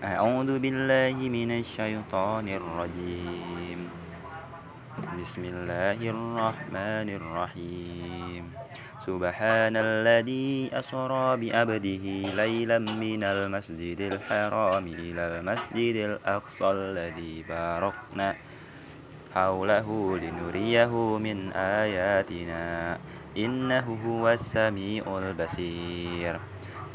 أعوذ بالله من الشيطان الرجيم. بسم الله الرحمن الرحيم. سبحان الذي أسرى بأبده ليلا من المسجد الحرام إلى المسجد الأقصى الذي باركنا حوله لنريه من آياتنا. إنه هو السميع البصير.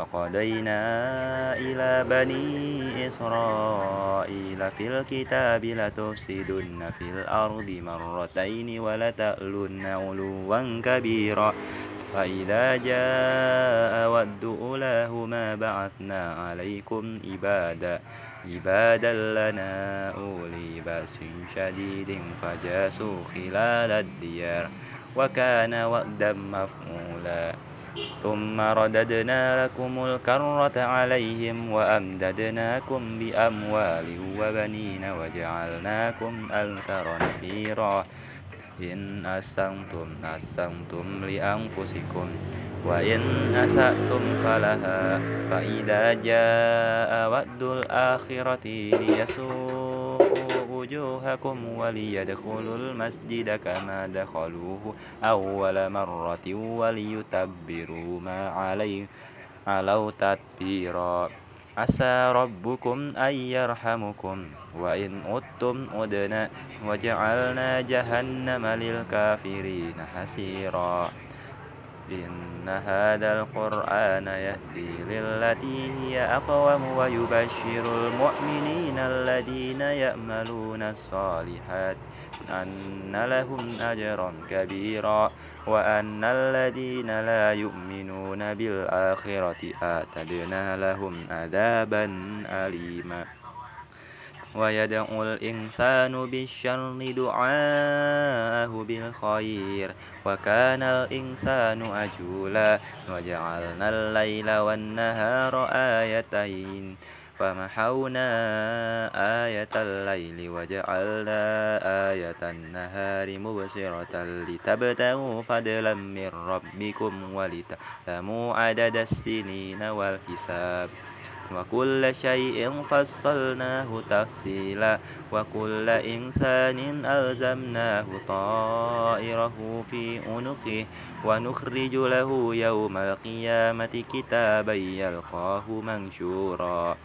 وقضينا إلى بني إسرائيل في الكتاب لتفسدن في الأرض مرتين ولتألن علوا كبيرا. فإذا جاء ود أولاهما بعثنا عليكم عبادا عبادا لنا أولي بأس شديد فجاسوا خلال الديار وكان وعدا مفعولا. ثم رددنا لكم الكرة عليهم وأمددناكم بأموال وبنين وجعلناكم أكثر نفيرا. إن أحسنتم أحسنتم لأنفسكم وإن أسأتم فلها فإذا جاء وعد الآخرة ليسوء وجوهكم وليدخلوا المسجد كما دخلوه أول مرة وليتبروا ما عليه علوا تتبيرا عسى ربكم أن يرحمكم. وإن أدتم أدنا وجعلنا جهنم للكافرين حسيرا. إن هذا القرآن يهدي للتي هي أقوم ويبشر المؤمنين الذين يأملون الصالحات أن لهم أجرا كبيرا وأن الذين لا يؤمنون بالآخرة أعتدنا لهم عذابا أليما. ويدعو الإنسان بالشر دعاءه بالخير وكان الإنسان أجولا. وجعلنا الليل والنهار آيتين. فمحونا آية الليل وجعلنا آية النهار مبصرة لتبتغوا فضلا من ربكم ولتعلموا عدد السنين والحساب. وكل شيء فصلناه تفصيلا وكل إنسان ألزمناه طائره في عنقه ونخرج له يوم القيامة كتابا يلقاه منشورا.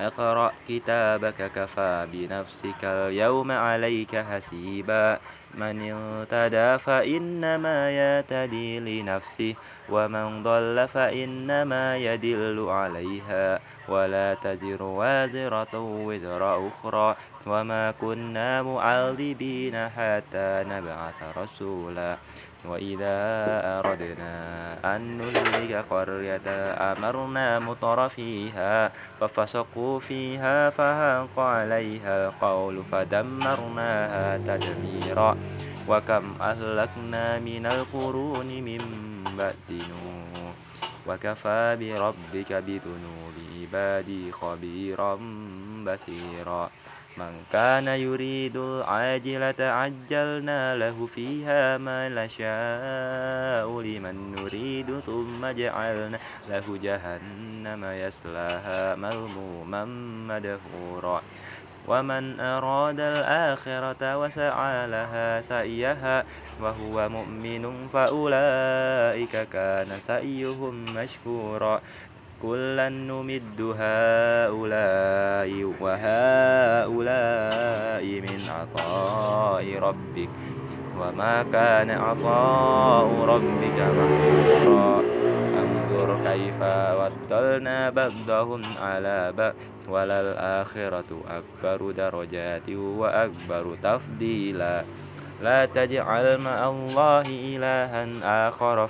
اقرأ كتابك كفى بنفسك اليوم عليك حسيبا. من اهتدى فإنما يهتدي لنفسه ومن ضل فإنما يدل عليها. ولا تزر وازرة وزر أخرى. وما كنا معذبين حتى نبعث رسولا. وإذا أردنا أن نهلك قرية أمرنا مطر فيها ففسقوا فيها فهاق عليها القول فدمرناها تدميرا. وكم أهلكنا من القرون من بعد نوح وكفى بربك بذنوب عبادي خبيرا بصيرا. من كان يريد العاجلة عجلنا له فيها ما نشاء لمن نريد ثم جعلنا له جهنم يصلاها مذموما مدحورا. ومن أراد الآخرة وسعى لها سعيها وهو مؤمن فأولئك كان سعيهم مشكورا. كلا نمد هؤلاء وهؤلاء من عطاء ربك. وما كان عطاء ربك محظورا انظر كيف فضلنا بعضهم على بعض. وللآخرة أكبر درجات وأكبر تفضيلا. لا تجعل مع الله إلها آخر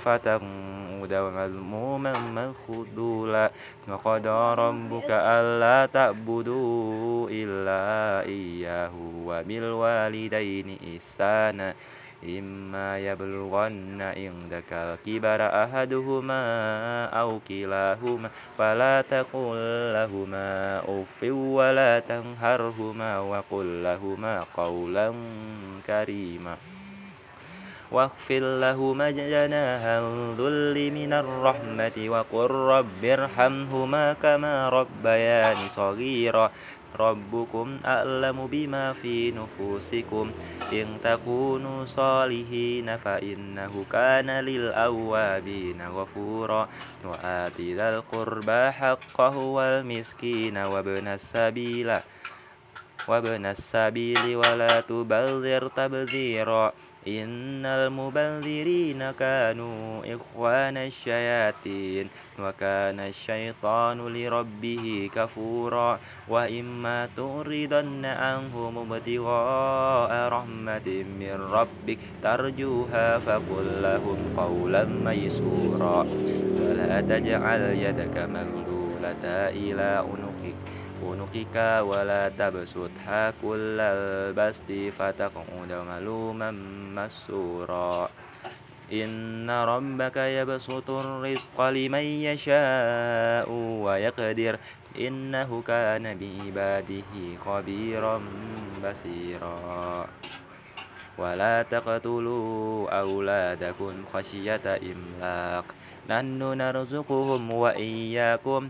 فتمود مذموما مخذولا وقضى ربك ألا تعبدوا إلا إياه وبالوالدين إحسانا إما يبلغن عندك الكبر أحدهما أو كلاهما فلا تقل لهما أف ولا تنهرهما وقل لهما قولا كريما واخفض لهما جناح الذل من الرحمة وقل رب ارحمهما كما ربياني صغيرا. ربكم أعلم بما في نفوسكم. إن تكونوا صالحين فإنه كان للأوابين غفورا. وآت ذا القربى حقه والمسكين وابن السبيل وابن السبيل ولا تبذر تبذيرا. إن المبذرين كانوا إخوان الشياطين وكان الشيطان لربه كفورا وإما تغرضن عنهم ابتغاء رحمة من ربك ترجوها فقل لهم قولا ميسورا. ولا تجعل يدك مغلولة إلى عنقك. عنقك ولا تبسطها كل البسط فتقعد ملوما مسورا إن ربك يبسط الرزق لمن يشاء ويقدر. إنه كان بعباده خبيرا بصيرا. ولا تقتلوا أولادكم خشية إملاق. نحن نرزقهم وإياكم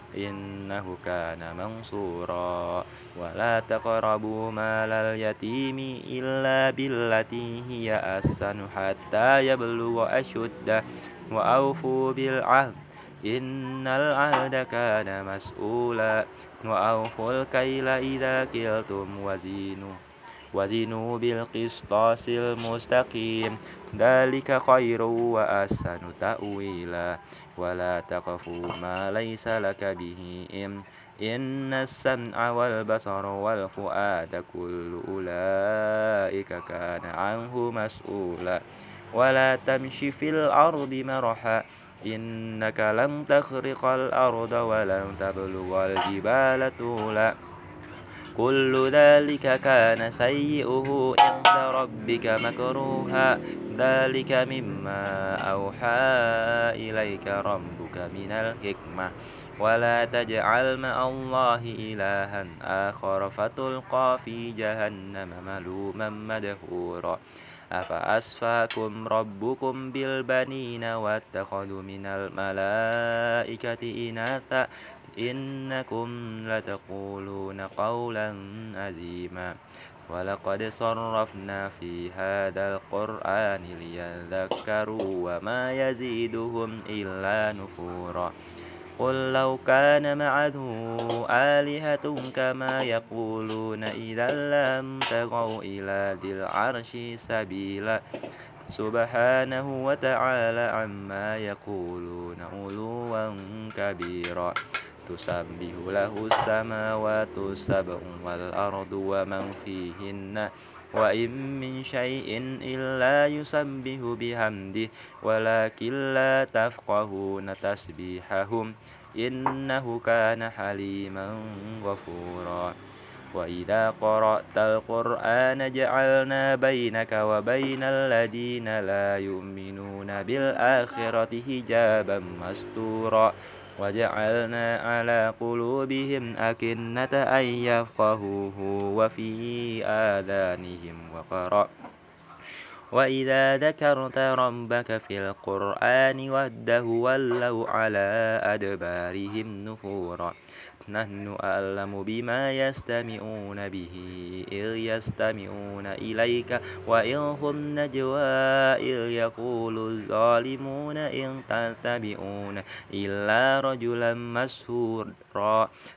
إنه كان منصورا. ولا تقربوا مال اليتيم إلا بالتي هي أحسن حتى يبلغ أشده. وأوفوا بالعهد. إن العهد كان مسؤولا. وأوفوا الكيل إذا كلتم. وزينوا وزنوا بالقسطاس المستقيم. ذلك خير وأحسن تأويلا. ولا تقف ما ليس لك به إن إن السمع والبصر والفؤاد كل أولئك كان عنه مسؤولا. ولا تمشي في الأرض مرحا. إنك لن تخرق الأرض ولن تبلغ الجبال طولا. كل ذلك كان سيئه عند ربك مكروها. ذلك مما أوحى إليك ربك من الحكمة. ولا تجعل مع الله إلها آخر فتلقى في جهنم ملوما مدحورا. أفأسفاكم ربكم بالبنين واتخذوا من الملائكة إناثا إنكم لتقولون قولا عظيما ولقد صرفنا في هذا القرآن ليذكروا وما يزيدهم إلا نفورا. قل لو كان معه آلهة كما يقولون إذا لم تغوا إلى ذي العرش سبيلا. سبحانه وتعالى عما يقولون علوا كبيرا. تسبح له السماوات السبع والأرض ومن فيهن وإن من شيء إلا يسبح بحمده ولكن لا تفقهون تسبيحهم إنه كان حليما غفورا. وإذا قرأت القرآن جعلنا بينك وبين الذين لا يؤمنون بالآخرة حجابا مستورا. وجعلنا على قلوبهم أكنة أن يفقهوه وفي آذانهم وقرأ. وإذا ذكرت ربك في القرآن وده ولوا على أدبارهم نفورا. نحن أعلم بما يستمعون به إذ يستمعون إليك وإن هم نجوى إذ يقول الظالمون إن تتبعون إلا رجلا مسهورا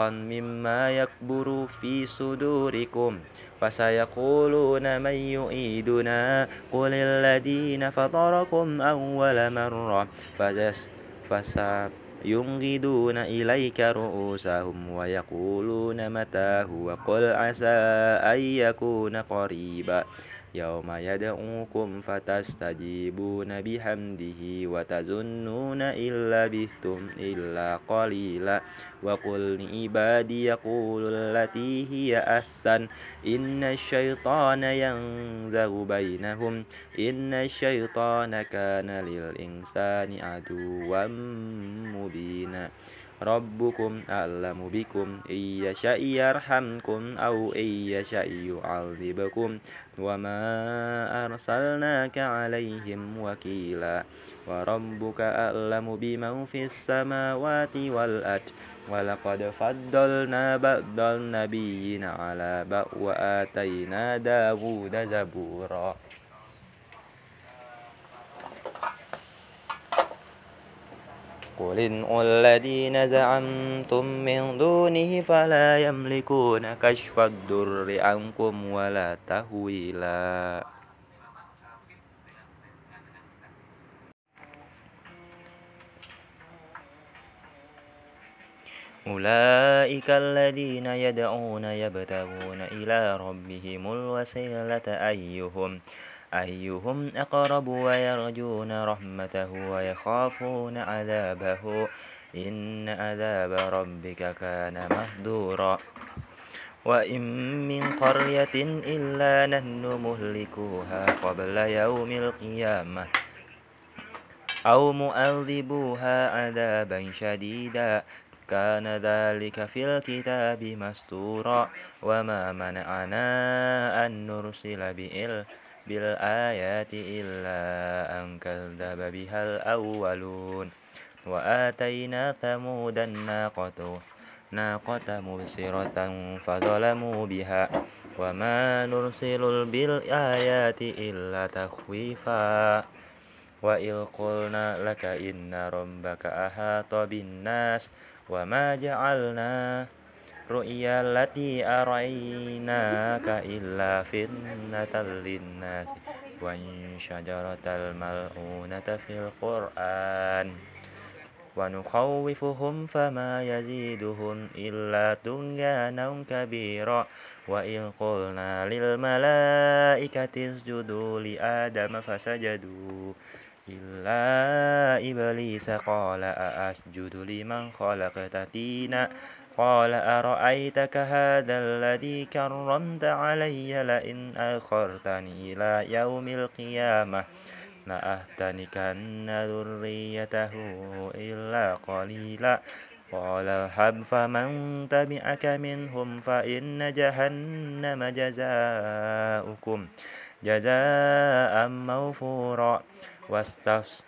مما يكبر في صدوركم فسيقولون من يعيدنا قل الذين فطركم أول مرة فسينغدون إليك رؤوسهم ويقولون متى هو قل عسى أن يكون قريبا يوم يدعوكم فتستجيبون بحمده وتظنون إن لبثتم إلا قليلا. وقل لعبادي يقول التي هي أحسن. إن الشيطان ينزغ بينهم. إن الشيطان كان للإنسان عدوا مبينا. ربكم أعلم بكم. إن يشاء يرحمكم أو إن يشاء يعذبكم. وما أرسلناك عليهم وكيلا. وربك أعلم بمن في السماوات والأرض. ولقد فضلنا بعض النبيين على بعض وآتينا داود زبورا. قل ادعوا الذين زعمتم من دونه فلا يملكون كشف الضر عنكم ولا تهويلا أولئك الذين يدعون يبتغون إلى ربهم الوسيلة أيهم أيهم أقرب ويرجون رحمته ويخافون عذابه؟ إن عذاب ربك كان مهدورا وإن من قرية إلا نحن مهلكوها قبل يوم القيامة أو مؤذبوها عذابا شديدا. كان ذلك في الكتاب مستورا. وما منعنا أن نرسل بإل بالآيات إلا أن كذب بها الأولون. وآتينا ثمود الناقة ناقة مبصرة فظلموا بها. وما نرسل بالآيات إلا تخويفا. وإذ قلنا لك إن ربك أحاط بالناس وما جعلنا رؤيا التي أريناك إلا فتنة للناس وإن شجرة الملعونة في القرآن ونخوفهم فما يزيدهم إلا طغيانا كبيرا وإذ قلنا للملائكة اسجدوا لآدم فسجدوا إلا إبليس قال أأسجد لمن خلقت تينا قال أرأيتك هذا الذي كرمت علي لئن أخرتني إلى يوم القيامة؟ لأهتنكن ذريته إلا قليلا. قال اذهب فمن تبعك منهم فإن جهنم جزاؤكم جزاء موفورا. واستفسر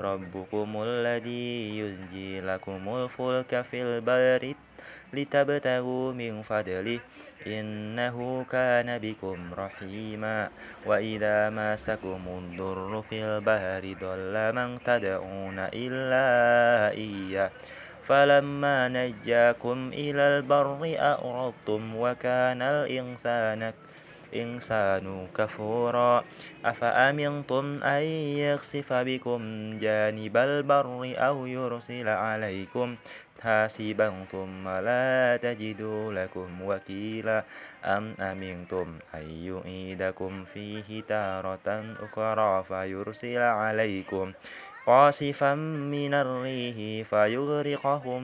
ربكم الذي ينجي لكم الفلك في البر لتبتغوا من فضله. إنه كان بكم رحيما. وإذا مسكم الضر في البحر ضل من تدعون إلا إياه. فلما نجاكم إلى البر أعرضتم وكان الإنسان إنسان كفورا. أفأمنتم أن يخسف بكم جانب البر أو يرسل عليكم حاسبا ثم لا تجدوا لكم وكيلا. أم أمنتم أن يعيدكم فيه تارة أخرى فيرسل عليكم قاصفا من الريح فيغرقهم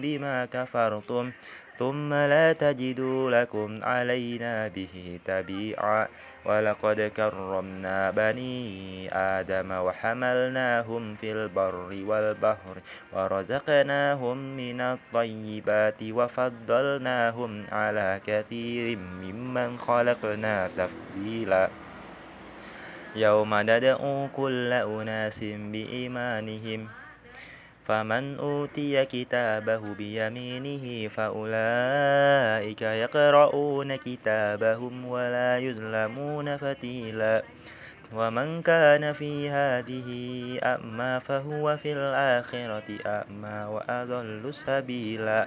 بما كفرتم ثم لا تجدوا لكم علينا به تبيعا. ولقد كرمنا بني آدم وحملناهم في البر والبحر ورزقناهم من الطيبات وفضلناهم على كثير ممن خلقنا تفضيلا. يوم ندعو كل أناس بإيمانهم فمن أوتي كتابه بيمينه فأولئك يقرؤون كتابهم ولا يظلمون فتيلا. ومن كان في هذه أعمى فهو في الآخرة أعمى وأضل سبيلا.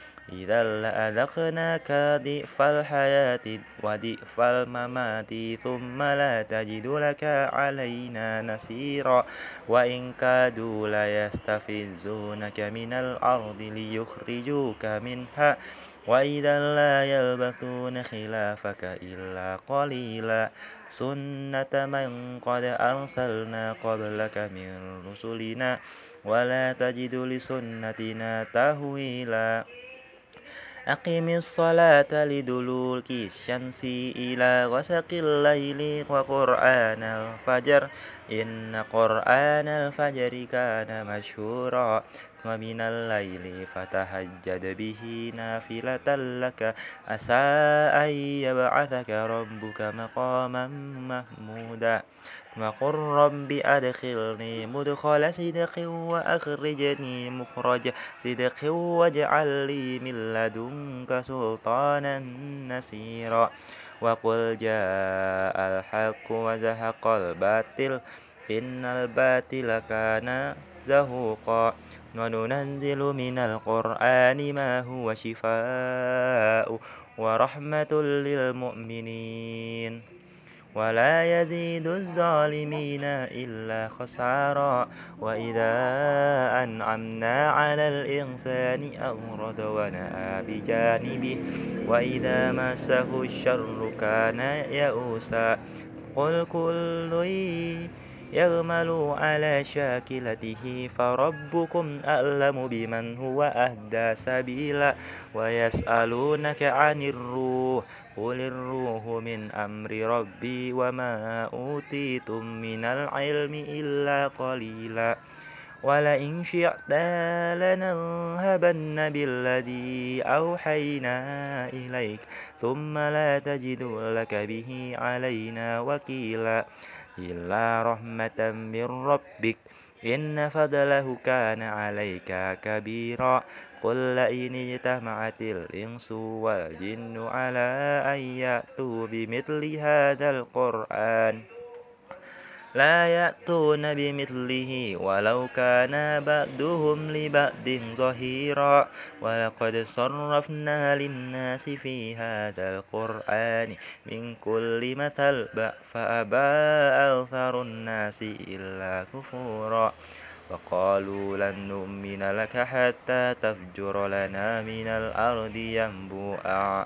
إذا لأذقناك ضئف الحياة وضئف الممات ثم لا تجد لك علينا نصيرا. وإن كادوا ليستفزونك من الأرض ليخرجوك منها. وإذا لا يلبثون خلافك إلا قليلا. سنة من قد أرسلنا قبلك من رسلنا. ولا تجد لسنتنا تهويلا. أقم الصلاة لدلوك الشمس إلى غسق الليل وقرآن الفجر. إن قرآن الفجر كان مشهورا ومن الليل فتهجد به نافلة لك. عسى أن يبعثك ربك مقاما محمودا. وقل رب أدخلني مدخل صدق وأخرجني مخرج صدق واجعل لي من لدنك سلطانا نصيرا وقل جاء الحق وزهق الباطل إن الباطل كان زهوقا. وننزل من القرآن ما هو شفاء ورحمة للمؤمنين. ولا يزيد الظالمين إلا خسارا. وإذا أنعمنا على الإنسان أغرد ونأى بجانبه وإذا مسه الشر كان يئوسا. قل كل يغمل على شاكلته فربكم أعلم بمن هو أهدى سبيلا ويسألونك عن الروح قل الروح من أمر ربي وما أوتيتم من العلم إلا قليلا. ولئن شئت لنذهبن بالذي أوحينا إليك ثم لا تجد لك به علينا وكيلا. إلا رحمة من ربك. إن فضله كان عليك كبيرا. قل لئن اجتمعت الإنس والجن على أن يأتوا بمثل هذا القرآن. لا يأتون بمثله ولو كان بعدهم لبعد ظهيرا. ولقد صرفنا للناس في هذا القرآن من كل مثل فأبى أكثر الناس إلا كفورا. وقالوا لن نؤمن لك حتى تفجر لنا من الأرض ينبوعا.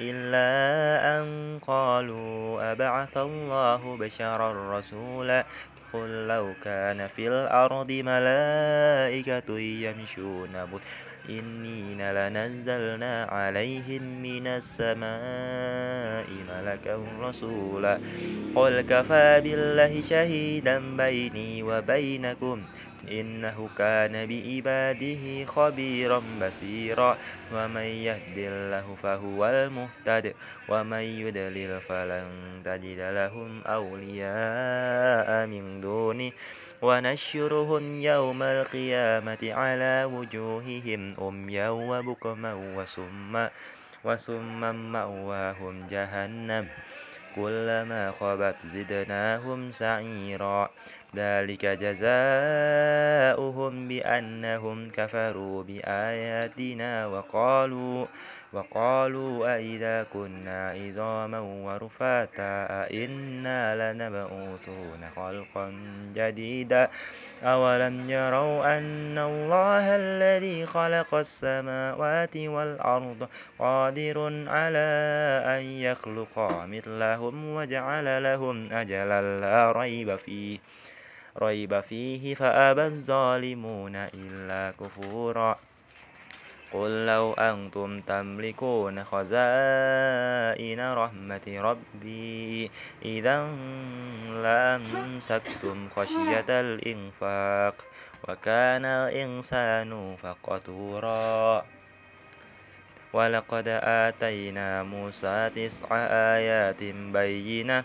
إلا أن قالوا أبعث الله بشرا رسولا قل لو كان في الأرض ملائكة يمشون إنين لنزلنا عليهم من السماء ملكا رسولا قل كفى بالله شهيدا بيني وبينكم إنه كان بعباده خبيرا بصيرا ومن يهد الله فهو المهتد ومن يدلل فلن تجد لهم أولياء من دونه ونشرهم يوم القيامة على وجوههم أميا وبكما وسما وسما مأواهم جهنم. كلما خبت زدناهم سعيرا. ذلك جزاؤهم بأنهم كفروا بآياتنا وقالوا وقالوا أئذا كنا عظاما ورفاتا أئنا لنبعوثون خلقا جديدا أولم يروا أن الله الذي خلق السماوات والأرض قادر على أن يخلق مثلهم وجعل لهم أجلا لا ريب فيه ريب فيه فأبى الظالمون إلا كفورا. قل لو أنتم تملكون خزائن رحمة ربي إذا لأمسكتم خشية الإنفاق وكان الإنسان فقتورا ولقد آتينا موسى تسع آيات بينة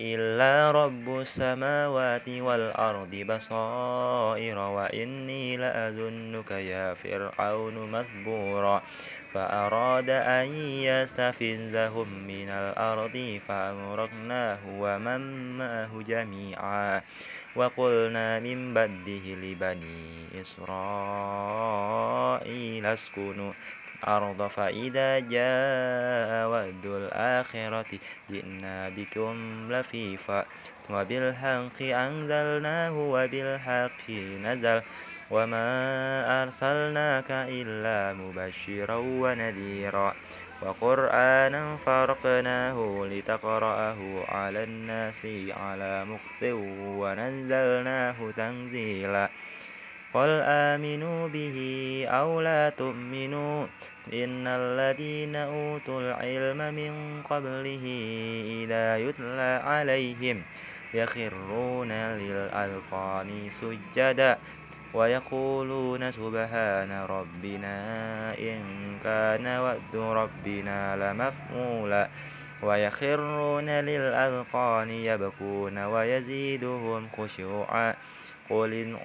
إلا رب السماوات والأرض بصائر وإني لأظنك يا فرعون مثبورا. فأراد أن يستفزهم من الأرض فأغرقناه ومن معه جميعا. وقلنا من بده لبني إسرائيل اسكنوا الأرض فإذا جاء وعد الآخرة جئنا بكم لفيفا وبالحق أنزلناه وبالحق نزل وما أرسلناك إلا مبشرا ونذيرا وقرآنا فرقناه لتقرأه على الناس على مكث ونزلناه تنزيلا قل آمنوا به أو لا تؤمنوا إن الذين أوتوا العلم من قبله إذا يتلى عليهم يخرون للأذقان سجدا ويقولون سبحان ربنا إن كان وعد ربنا لمفعولا ويخرون للأذقان يبكون ويزيدهم خشوعا قل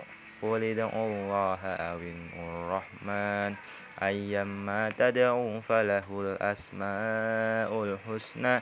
قل ادعوا الله أو الرحمن أيما تدعوا فله الأسماء الحسنى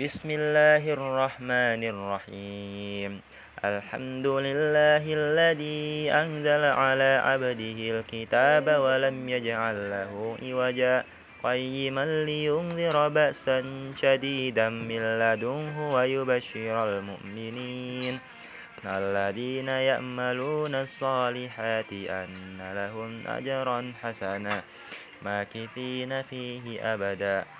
بسم الله الرحمن الرحيم الحمد لله الذي أنزل على عبده الكتاب ولم يجعل له عوجا قيما لينذر بأسا شديدا من لدنه ويبشر المؤمنين الذين يأملون الصالحات أن لهم أجرا حسنا ماكثين فيه أبدا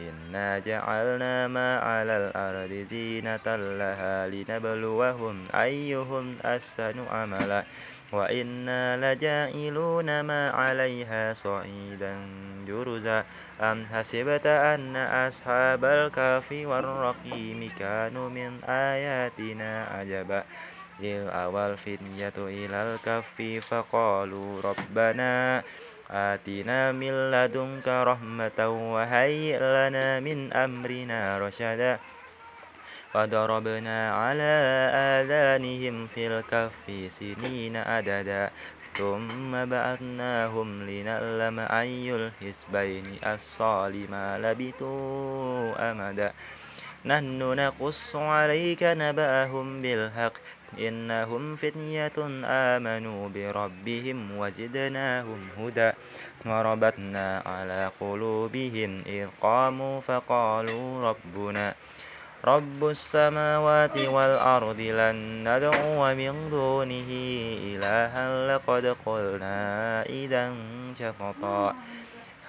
إنا جعلنا ما على الأرض زينة لها لنبلوهم أيهم أحسن عملا وإنا لجائلون ما عليها صعيدا جرزا أم حسبت أن أصحاب الكهف والرقيم كانوا من آياتنا عجبا إذ أوى الفتية إلى الكهف فقالوا ربنا آتنا من لدنك رحمة وهيئ لنا من أمرنا رشدا وضربنا على آذانهم في الكهف سنين عددا ثم بعثناهم لنعلم أي الحزبين الصالم ما لبثوا أمدا نحن نقص عليك نبأهم بالحق إنهم فتية آمنوا بربهم وزدناهم هدى وربطنا على قلوبهم إذ قاموا فقالوا ربنا رب السماوات والأرض لن ندعو من دونه إلها لقد قلنا إذا شططا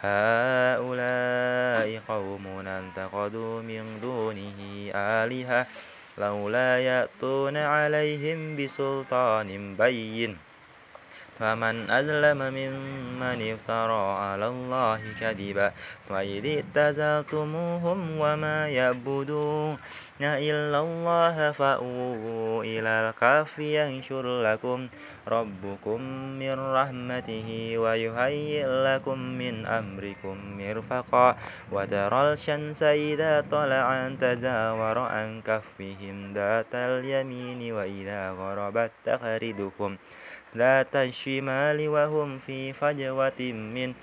هؤلاء قوم انتقدوا من دونه آلهة لولا يأتون عليهم بسلطان بين. فمن أظلم ممن افترى على الله كذبا وإذ اعتزلتموهم وما يعبدون إلا الله فأووا إلى الكهف ينشر لكم ربكم من رحمته ويهيئ لكم من أمركم مرفقا وترى الشمس إذا طلعت تزاور عن كفهم ذات اليمين وإذا غربت تخردكم ذات الشمال وهم في فجوة من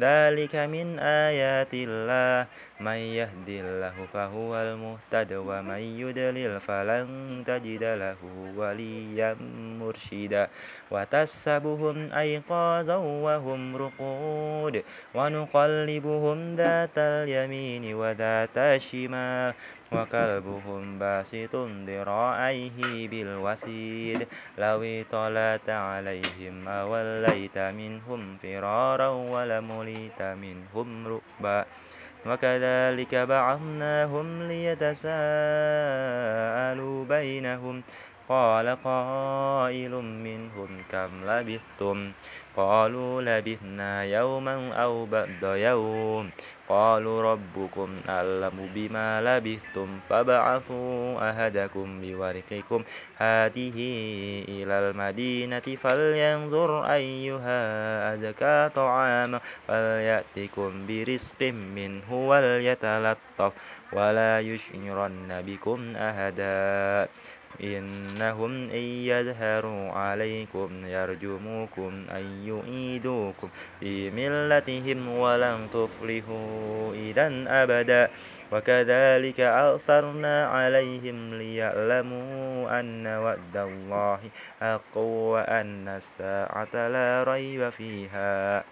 ذلك من آيات الله. من يهد الله فهو المهتد ومن يدلل فلن تجد له وليا مرشدا وتسبهم أيقاظا وهم رقود ونقلبهم ذات اليمين وذات الشمال وكلبهم باسط ذراعيه بالوسيد لو اطلعت عليهم أوليت منهم فرارا ولمليت منهم رؤبا وكذلك بعثناهم ليتساءلوا بينهم قال قائل منهم كم لبثتم؟ قالوا لبثنا يوما أو بعد يوم. قالوا ربكم أعلم بما لبثتم فابعثوا أحدكم بورقكم. هذه إلى المدينة فلينظر أيها أزكى طعاما. فليأتكم برزق منه وليتلطف ولا يشعرن بكم أحدا. إنهم إن يظهروا عليكم يرجموكم أن يعيدوكم في ملتهم ولن تفلحوا إذا أبدا. وكذلك أثرنا عليهم ليعلموا أن وعد الله حق وأن الساعة لا ريب فيها.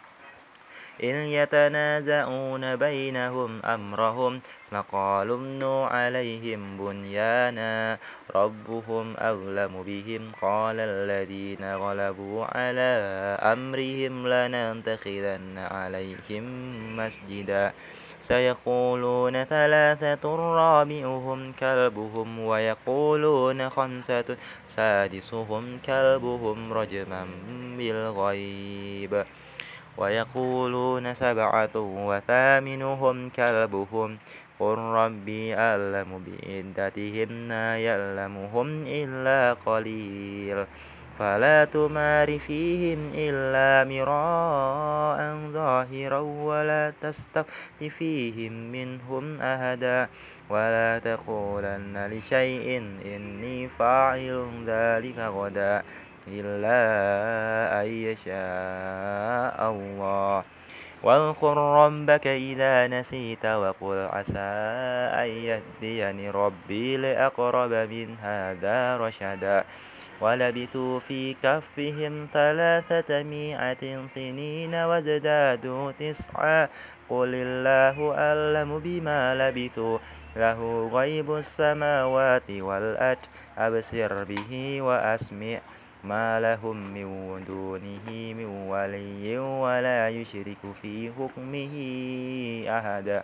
إذ يتنازعون بينهم أمرهم فقالوا ابنوا عليهم بنيانا ربهم أغلم بهم قال الذين غلبوا على أمرهم لنتخذن عليهم مسجدا سيقولون ثلاثة رابعهم كلبهم ويقولون خمسة سادسهم كلبهم رجما بالغيب ويقولون سبعة وثامنهم كلبهم. قل ربي أعلم بعدتهم ما يعلمهم إلا قليل. فلا تمار فيهم إلا مراء ظاهرا ولا تستفت فيهم منهم أهدا ولا تقولن لشيء إني فاعل ذلك غدا. إلا أن يشاء الله. واذكر ربك إذا نسيت وقل عسى أن يهديني ربي لأقرب من هذا رشدا. ولبثوا في كفهم ثلاثة مئة سنين وازدادوا تسعا. قل الله أعلم بما لبثوا. له غيب السماوات والأرض. أبصر به وأسمع. ما لهم من دونه من ولي ولا يشرك في حكمه أحدا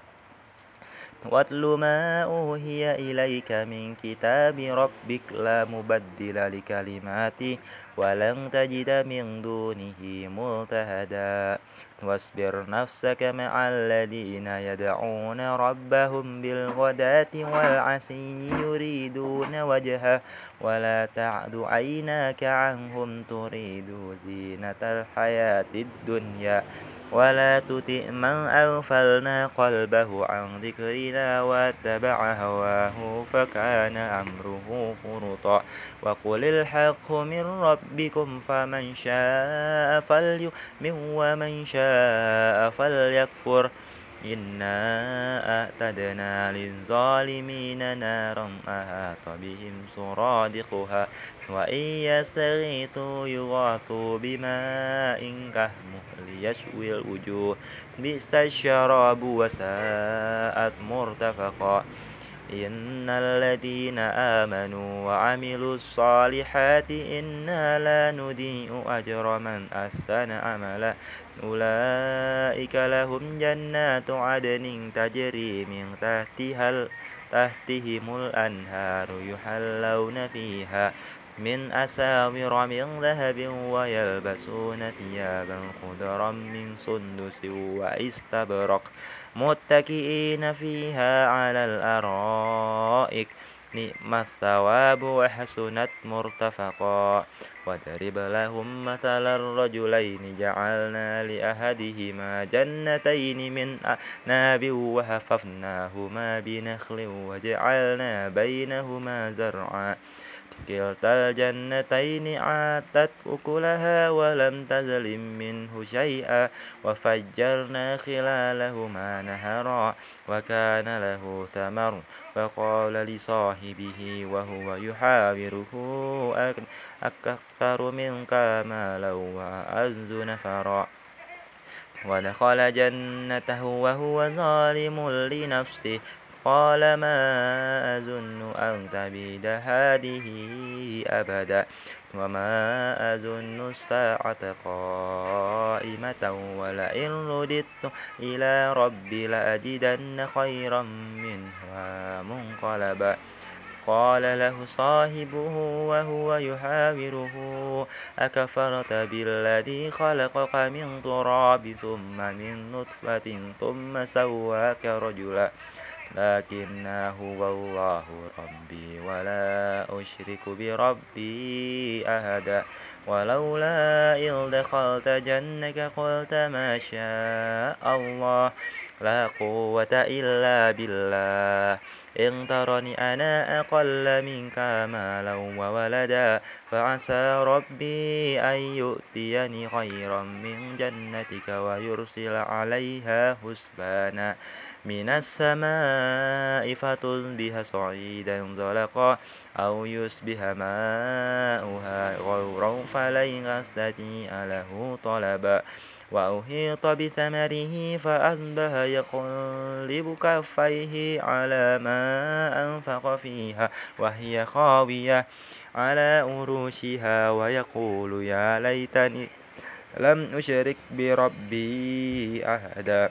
واتل ما أوهي إليك من كتاب ربك لا مبدل لكلماته ولن تجد من دونه ملتهدا واصبر نفسك مع الذين يدعون ربهم بالغداة والعشي يريدون وجهه. ولا تعد عيناك عنهم تريد زينة الحياة الدنيا. ولا تطع من أغفلنا قلبه عن ذكرنا واتبع هواه فكان أمره فرطا وقل الحق من ربكم فمن شاء فليؤمن ومن شاء فليكفر إنا أعتدنا للظالمين نارا أهات بهم سرادقها وإن يستغيثوا يغاثوا بماء كهمهل يشوي الوجوه بئس الشراب وساءت مرتفقا إن الذين آمنوا وعملوا الصالحات إنا لا نضيء أجر من أحسن عملا أولئك لهم جنات عدن تجري من تحتها تحتهم الأنهار يحلون فيها من أساور من ذهب ويلبسون ثيابا خضرا من سندس وإستبرق متكئين فيها على الأرائك. نعم الثواب وحسنت مرتفقا. واضرب لهم مثل الرجلين. جعلنا لأحدهما جنتين من أعناب وحففناهما بنخل وجعلنا بينهما زرعا. كلتا الجنتين آتت أكلها ولم تظلم منه شيئا وفجرنا خلالهما نهرا وكان له ثمر فقال لصاحبه وهو يحاوره أكثر منك مالا وأعز نفرا ودخل جنته وهو ظالم لنفسه قال ما أظن أن تبيد هذه أبدا وما أظن الساعة قائمة ولئن رددت إلى ربي لأجدن خيرا منها منقلبا. قال له صاحبه وهو يحاوره أكفرت بالذي خلقك من تراب ثم من نطفة ثم سواك رجلا. لكنه هو الله ربي ولا أشرك بربي أحدا ولولا إذ دخلت جنك قلت ما شاء الله لا قوة إلا بالله إن ترني أنا أقل منك مالا وولدا فعسى ربي أن يؤتيني خيرا من جنتك ويرسل عليها حسبانا من السماء فتصبح صعيدا زلقا أو يصبح ماؤها غورا فلن يستطيع له طلبا وأحيط بثمره فأصبح يقلب كفيه على ما أنفق فيها وهي خاوية على أروشها ويقول يا ليتني لم أشرك بربي أحدا.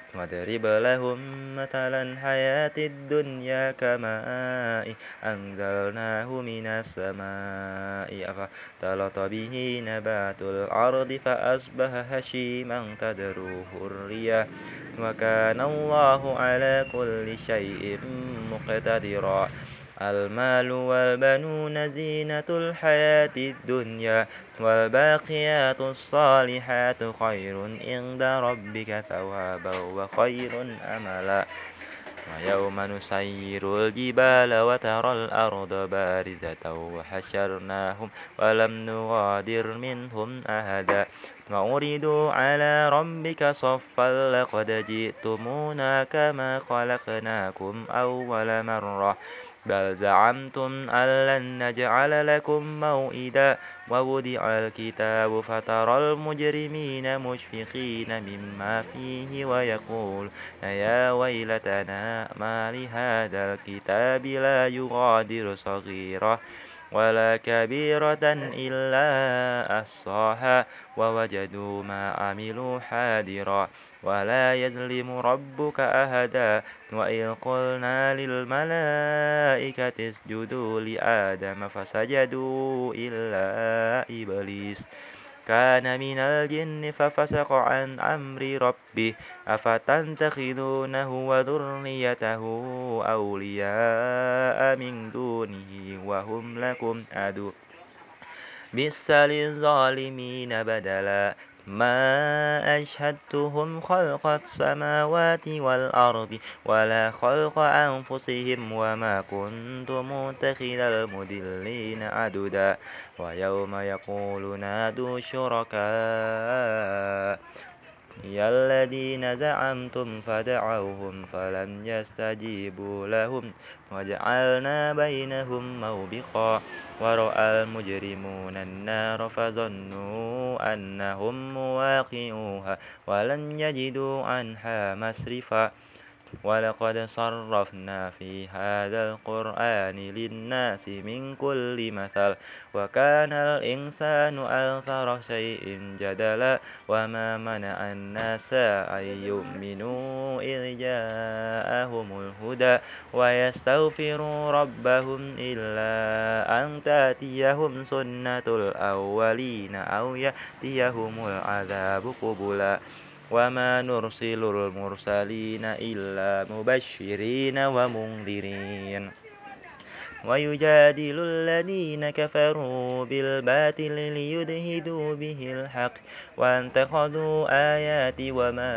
واضرب لهم مثلا حياة الدنيا كماء أنزلناه من السماء. فاختلط به نبات الأرض فأصبح هشيما تدروه الرياح. وكان الله على كل شيء مقتدرا. المال والبنون زينة الحياة الدنيا والباقيات الصالحات خير عند ربك ثوابا وخير أملا. ويوم نسير الجبال وترى الأرض بارزة وحشرناهم ولم نغادر منهم أحدا. وأريدوا على ربك صفا لقد جئتمونا كما خلقناكم أول مرة. بل زعمتم أن لن نجعل لكم موئدا ووضع الكتاب فترى المجرمين مشفقين مما فيه ويقول يا ويلتنا ما لهذا الكتاب لا يغادر صغيرة ولا كبيرة إلا أحصاها ووجدوا ما عملوا حاضرا. ولا يظلم ربك أحدا. وإذ قلنا للملائكة اسجدوا لآدم فسجدوا إلا إبليس. كان من الجن ففسق عن أمر ربه أفتنتخذونه وذريته أولياء من دونه وهم لكم عدو بئس للظالمين بدلا. ما أشهدتهم خلق السماوات والأرض ولا خلق أنفسهم وما كنت متخذ المدلين عددا ويوم يقول نادوا شركاء يا الذين زعمتم فدعوهم فلم يستجيبوا لهم وجعلنا بينهم موبقا ورأى المجرمون النار فظنوا أنهم مواقعوها ولن يجدوا عنها مسرفا ولقد صرفنا في هذا القرآن للناس من كل مثل وكان الإنسان أكثر شيء جدلا وما منع الناس أن يؤمنوا إذ جاءهم الهدى ويستغفروا ربهم إلا أن تأتيهم سنة الأولين أو يأتيهم العذاب قبلا. وما نرسل المرسلين إلا مبشرين ومنذرين ويجادل الذين كفروا بالباطل ليدهدوا به الحق وانتخذوا آياتي وما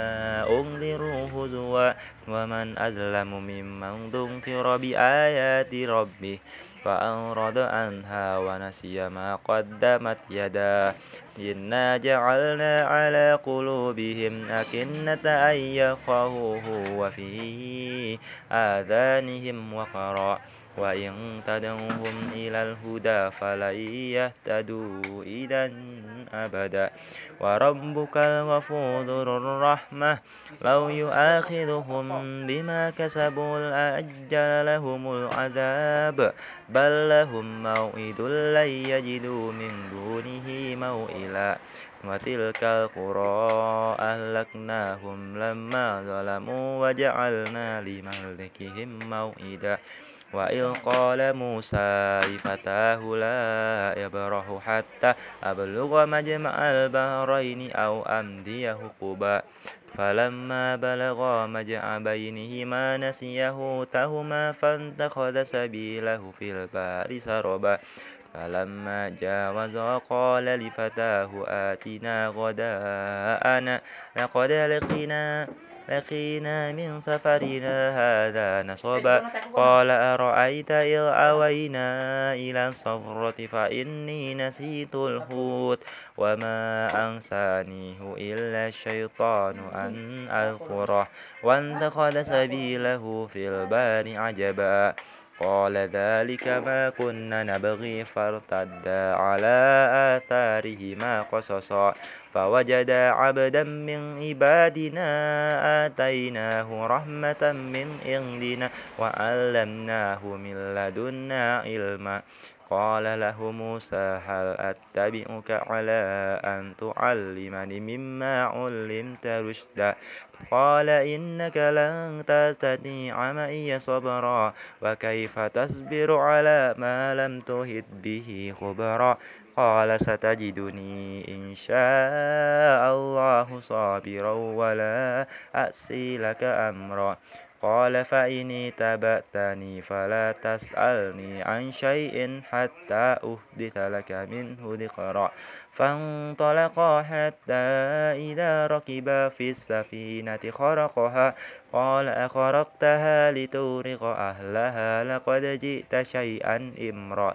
أنذروا هزوا ومن أظلم ممن ذكر بآيات ربه فأنرد عنها ونسي ما قدمت يداه إنا جعلنا على قلوبهم أكنة أن يفقهوه وفي آذانهم وقرا. وإن تدعوهم إلى الهدى فلن يهتدوا إذا أبدا وربك الغفور الرحمة لو يؤاخذهم بما كسبوا لأجل لهم العذاب بل لهم موعد لن يجدوا من دونه موئلا وتلك القرى أهلكناهم لما ظلموا وجعلنا لمهلكهم موئدا وإذ قال موسى لفتاه لا يبرح حتى أبلغ مجمع البحرين أو أمضي حقبا فلما بلغا مجمع بينهما نسيا حوتهما فاتخذ سبيله في البحر سربا. فلما جاوزا قال لفتاه آتنا غداءنا لقد لقينا لقينا من سفرنا هذا نصبا. قال أرأيت إذ أوينا إلى الصفرة فإني نسيت الحوت وما أنسانيه إلا الشيطان أن أذكره. وانتخذ سبيله في البار عجبا. قال ذلك ما كنا نبغي. فارتدا على آثارهما قصصا. فوجدا عبدا من عبادنا آتيناه رحمة من عندنا وعلمناه من لدنا علما. قال له موسى هل أتبعك على أن تعلمني مما علمت رشدا؟ قال إنك لن تستطيع معي صبرا وكيف تصبر على ما لم تهد به خبرا؟ قال ستجدني إن شاء الله صابرا ولا أسي لك أمرا. قال فإن تبأتني فلا تسألني عن شيء حتى أحدث لك منه ذكرا. فانطلقا حتى إذا ركبا في السفينة خرقها. قال أخرقتها لتورق أهلها لقد جئت شيئا إمرا.